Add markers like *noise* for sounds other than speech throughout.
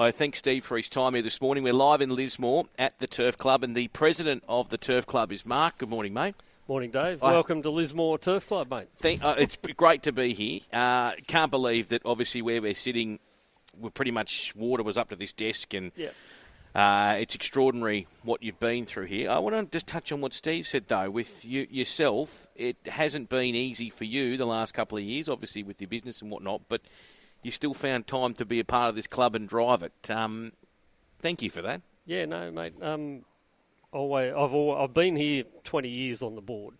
I thank Steve for his time here this morning. We're live in Lismore at the Turf Club, and the president of the Turf Club is Mark. Good morning, mate. Morning, Dave. I- Welcome to Lismore Turf Club, mate. Thank, uh, it's great to be here. Uh, can't believe that obviously where we're sitting, we're pretty much water was up to this desk, and Yeah. uh, it's extraordinary what you've been through here. I want to just touch on what Steve said though. With you yourself, it hasn't been easy for you the last couple of years, obviously with your business and whatnot, but you still found time to be a part of this club and drive it. Um, thank you for that. Yeah, no, mate. Um, always, I've al I've been here 20 years on the board,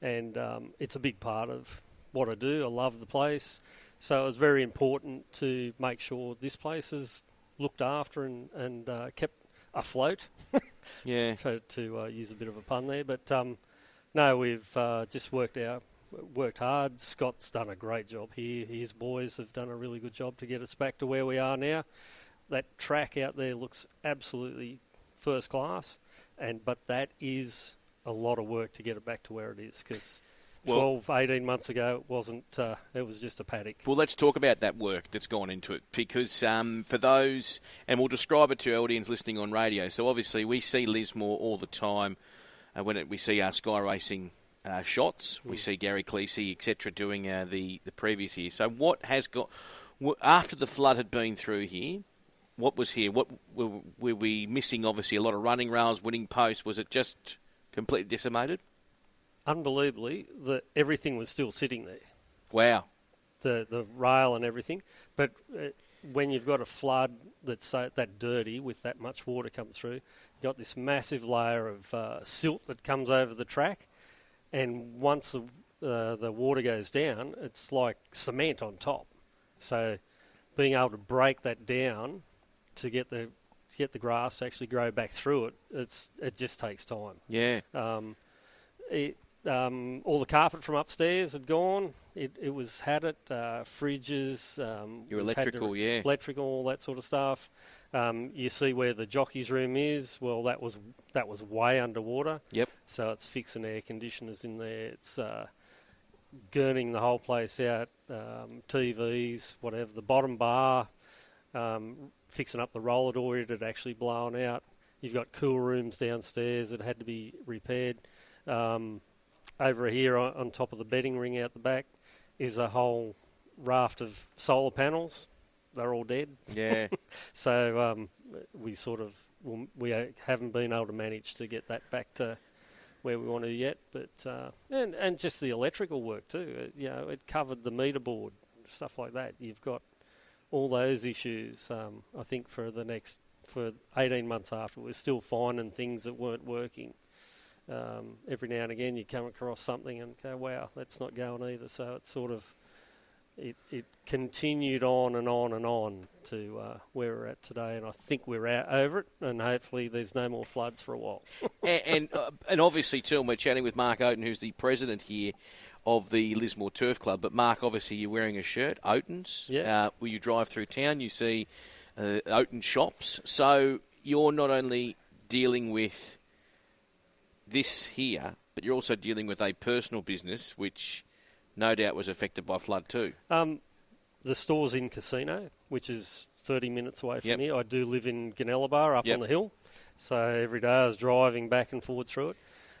and um, it's a big part of what I do. I love the place, so it was very important to make sure this place is looked after and and uh, kept afloat. Yeah. *laughs* to, to uh, use a bit of a pun there. But um, no, we've uh, just worked out, worked hard. Scott's done a great job here. His boys have done a really good job to get us back to where we are now. That track out there looks absolutely first class, and but that is a lot of work to get it back to where it is because. Well- 12, 18 months ago, it wasn't. Uh, it was just a paddock. Well, let's talk about that work that's gone into it because um, for those, and we'll describe it to our audience listening on radio. So obviously, we see Lismore all the time uh, when it, we see our Sky Racing uh, shots. We see Gary Cleese, etc., doing uh, the the previous year. So what has got after the flood had been through here? What was here? What were, were we missing? Obviously, a lot of running rails, winning posts. Was it just completely decimated? Unbelievably, that everything was still sitting there. Wow. the the rail and everything. But uh, when you've got a flood that's so, that dirty with that much water come through, you've got this massive layer of uh, silt that comes over the track, and once the uh, the water goes down, it's like cement on top. So being able to break that down to get the to get the grass to actually grow back through it, it's it just takes time. Yeah. Um, it, um, all the carpet from upstairs had gone. It, it was had it uh, fridges. Um, Your we've had to- electrical, yeah. electrical, all that sort of stuff. Um, you see where the jockey's room is. Well, that was that was way underwater. Yep. So it's fixing air conditioners in there. It's uh, gurning the whole place out. Um, TVs, whatever. The bottom bar, um, fixing up the roller door. It had actually blown out. You've got cool rooms downstairs that had to be repaired. Um, over here on, on top of the betting ring out the back is a whole raft of solar panels. They're all dead. Yeah. *laughs* So um, we sort of we uh, haven't been able to manage to get that back to where we want to yet. But uh, and and just the electrical work too. It, you know, it covered the meter board, stuff like that. You've got all those issues. Um, I think for the next for 18 months after, we're still finding things that weren't working. Um, every now and again, you come across something and go, "Wow, that's not going either." So it's sort of it, it continued on and on and on to uh, where we're at today, and I think we're out over it, and hopefully there's no more floods for a while. *laughs* and and, uh, and obviously too, and we're chatting with Mark Oaten, who's the president here of the Lismore Turf Club. But Mark, obviously, you're wearing a shirt, Oaten's. Yeah. Uh, where you drive through town, you see uh, Oaten shops. So you're not only dealing with this here, but you're also dealing with a personal business, which no doubt was affected by flood too. Um, the store's in Casino, which is 30 minutes away from Yep. here. I do live in Goonellabah up Yep. on the hill, so every day I was driving back and forward through it.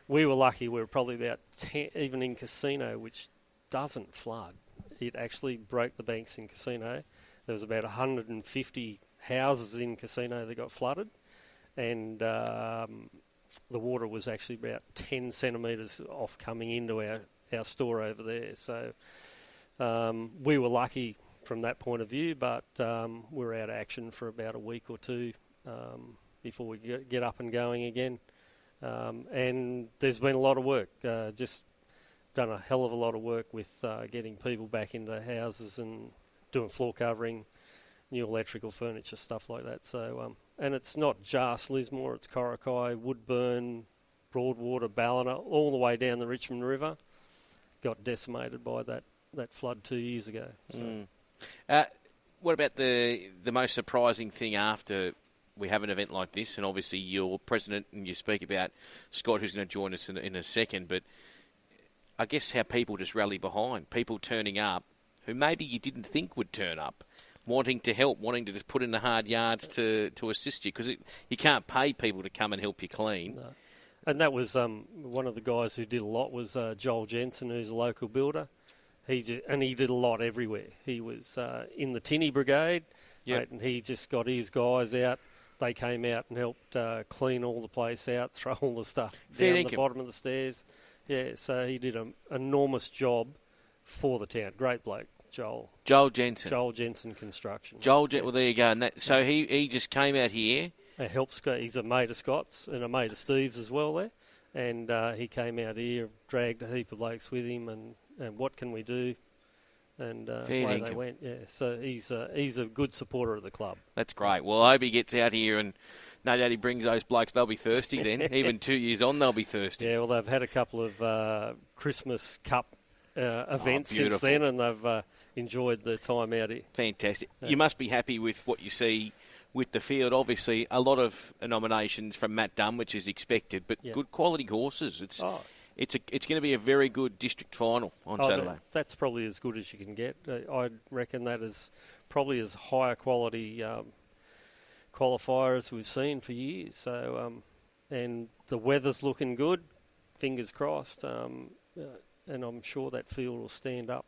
We were lucky; we were probably about 10, even in Casino, which doesn't flood. It actually broke the banks in Casino. There was about 150 houses in Casino that got flooded, and um, the water was actually about 10 centimetres off coming into our, our store over there. So um, we were lucky from that point of view, but um, we were out of action for about a week or two um, before we get, get up and going again. Um, and there's been a lot of work. Uh, just done a hell of a lot of work with uh, getting people back into houses and doing floor covering, new electrical furniture, stuff like that. So, um, and it's not just Lismore; it's Coraki, Woodburn, Broadwater, Ballina, all the way down the Richmond River. Got decimated by that that flood two years ago. So. Mm. Uh, what about the the most surprising thing after we have an event like this? And obviously, you're president, and you speak about Scott, who's going to join us in, in a second. But I guess how people just rally behind people turning up who maybe you didn't think would turn up. Wanting to help, wanting to just put in the hard yards to, to assist you because you can't pay people to come and help you clean. No. And that was um, one of the guys who did a lot was uh, Joel Jensen, who's a local builder. He just, and he did a lot everywhere. He was uh, in the tinny brigade, yep. and he just got his guys out. They came out and helped uh, clean all the place out, *laughs* throw all the stuff Fair down the bottom of the stairs. Yeah, so he did an enormous job for the town. Great bloke. Joel. Joel Jensen. Joel Jensen Construction. Joel Jensen. Well, there you go. And that, so he, he just came out here. He helps. He's a mate of Scott's and a mate of Steve's as well there. And uh, he came out here, dragged a heap of blokes with him, and, and what can we do? And uh, they went. Yeah. So he's a, he's a good supporter of the club. That's great. Well, I hope he gets out here and no doubt he brings those blokes. They'll be thirsty then. *laughs* Even two years on, they'll be thirsty. Yeah, well, they've had a couple of uh, Christmas Cup uh, events oh, since then, and they've uh, enjoyed the time out here. Fantastic. Yeah. You must be happy with what you see with the field. Obviously, a lot of nominations from Matt Dunn, which is expected, but yeah. good quality horses. It's oh. it's a, it's going to be a very good district final on oh, Saturday. That's probably as good as you can get. Uh, I reckon that is probably as high a quality um, qualifier as we've seen for years. So, um, and the weather's looking good. Fingers crossed. Um, uh, and I'm sure that field will stand up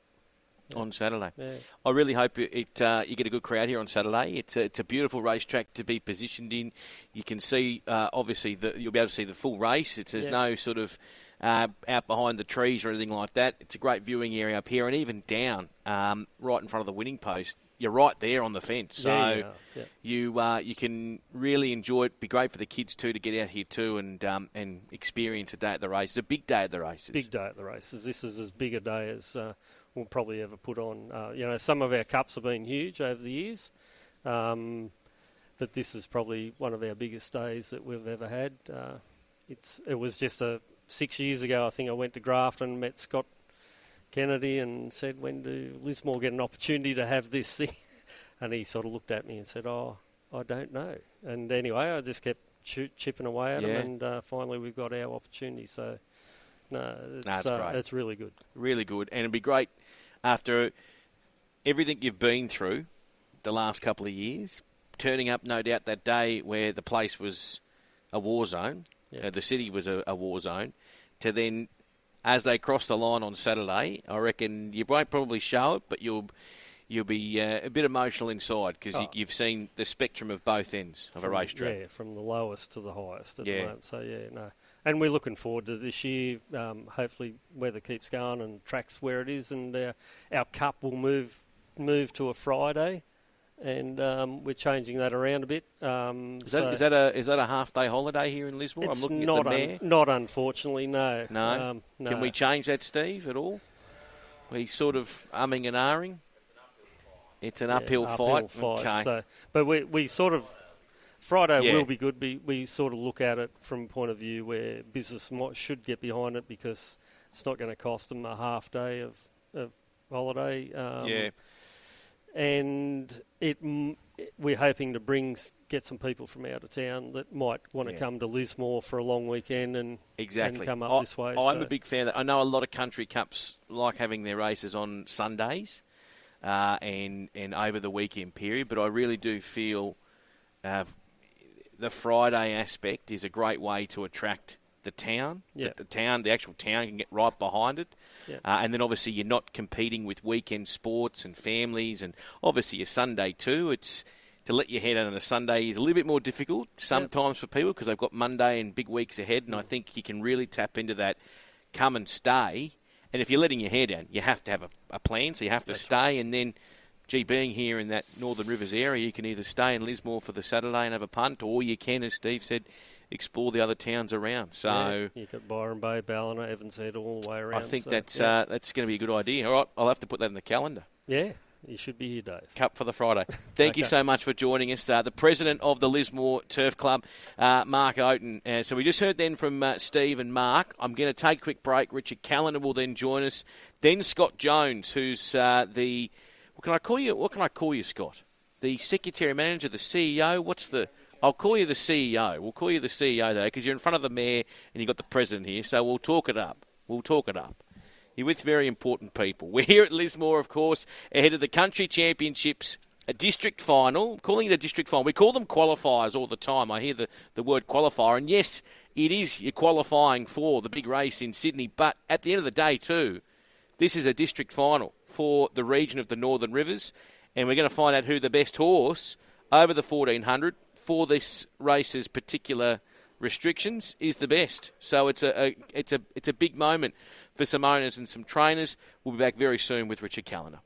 on Saturday. Yeah. I really hope it uh, you get a good crowd here on Saturday. It's a, it's a beautiful racetrack to be positioned in. You can see uh, obviously the, you'll be able to see the full race. It's, there's yeah. no sort of uh, out behind the trees or anything like that. It's a great viewing area up here and even down um, right in front of the winning post. You're right there on the fence, so yeah, you you, uh, you can really enjoy it. Be great for the kids too to get out here too and um, and experience a day at the race. It's a big day at the races. Big day at the races. This is as big a day as uh, we'll probably ever put on. Uh, you know, some of our cups have been huge over the years, um, but this is probably one of our biggest days that we've ever had. Uh, it's it was just a six years ago. I think I went to Grafton and met Scott Kennedy and said, "When do Lismore get an opportunity to have this thing?" *laughs* and he sort of looked at me and said, "Oh, I don't know." And anyway, I just kept ch- chipping away at yeah. him, and uh, finally we've got our opportunity. So. No, it's, no, uh, it's really good. Really good. And it'd be great after everything you've been through the last couple of years, turning up, no doubt, that day where the place was a war zone, yeah. uh, the city was a, a, war zone, to then, as they cross the line on Saturday, I reckon you won't probably show it, but you'll you'll be uh, a bit emotional inside because oh. you, have seen the spectrum of both ends of from, a racetrack. Yeah, from the lowest to the highest at yeah. the moment. So yeah, no and we're looking forward to this year. Um, hopefully, weather keeps going and tracks where it is, and uh, our cup will move move to a Friday, and um, we're changing that around a bit. Um, is, that, so is that a is that a half day holiday here in Lismore? I'm looking not at the mayor. Un- not unfortunately, no. No? Um, no. Can we change that, Steve, at all? He's sort of umming and ahhing. It's an uphill, yeah, fight. Uphill fight. Okay. So, but we we sort of Friday yeah. will be good. We, we sort of look at it from a point of view where business might, should get behind it because it's not going to cost them a half day of, of holiday. Um, yeah. And it, we're hoping to bring get some people from out of town that might want to yeah. come to Lismore for a long weekend and exactly and come up I, this way. I'm so. a big fan. That I know a lot of country cups like having their races on Sundays uh, and and over the weekend period, but I really do feel. Uh, the Friday aspect is a great way to attract the town. Yeah. The, town, the actual town, can get right behind it. Yeah. Uh, and then obviously you're not competing with weekend sports and families, and obviously a Sunday too. It's to let your head out on a Sunday is a little bit more difficult sometimes for people because they've got Monday and big weeks ahead. And I think you can really tap into that. Come and stay. And if you're letting your hair down, you have to have a, a plan. So you have to That's stay, right. and then gee, being here in that Northern Rivers area, you can either stay in Lismore for the Saturday and have a punt, or you can, as Steve said, explore the other towns around. So yeah, you got Byron Bay, Ballina, Evans Head, all the way around. I think so, that's yeah. uh, that's going to be a good idea. All right, I'll have to put that in the calendar. Yeah. You should be here, Dave. Cup for the Friday. Thank okay. you so much for joining us. Uh, the president of the Lismore Turf Club, uh, Mark Oaten. Uh, so we just heard then from uh, Steve and Mark. I'm going to take a quick break. Richard Callander will then join us. Then Scott Jones, who's uh, the what can I call you? What can I call you, Scott? The secretary manager, the CEO. What's the? I'll call you the CEO. We'll call you the CEO though, because you're in front of the mayor and you've got the president here. So we'll talk it up. We'll talk it up. You're with very important people. We're here at Lismore, of course, ahead of the country championships a district final, calling it a district final. We call them qualifiers all the time. I hear the, the word qualifier, and yes, it is you're qualifying for the big race in Sydney, but at the end of the day, too, this is a district final for the region of the Northern Rivers, and we're going to find out who the best horse over the 1400 for this race's particular restrictions is the best. So it's a, a it's a it's a big moment for some owners and some trainers. We'll be back very soon with Richard Callander.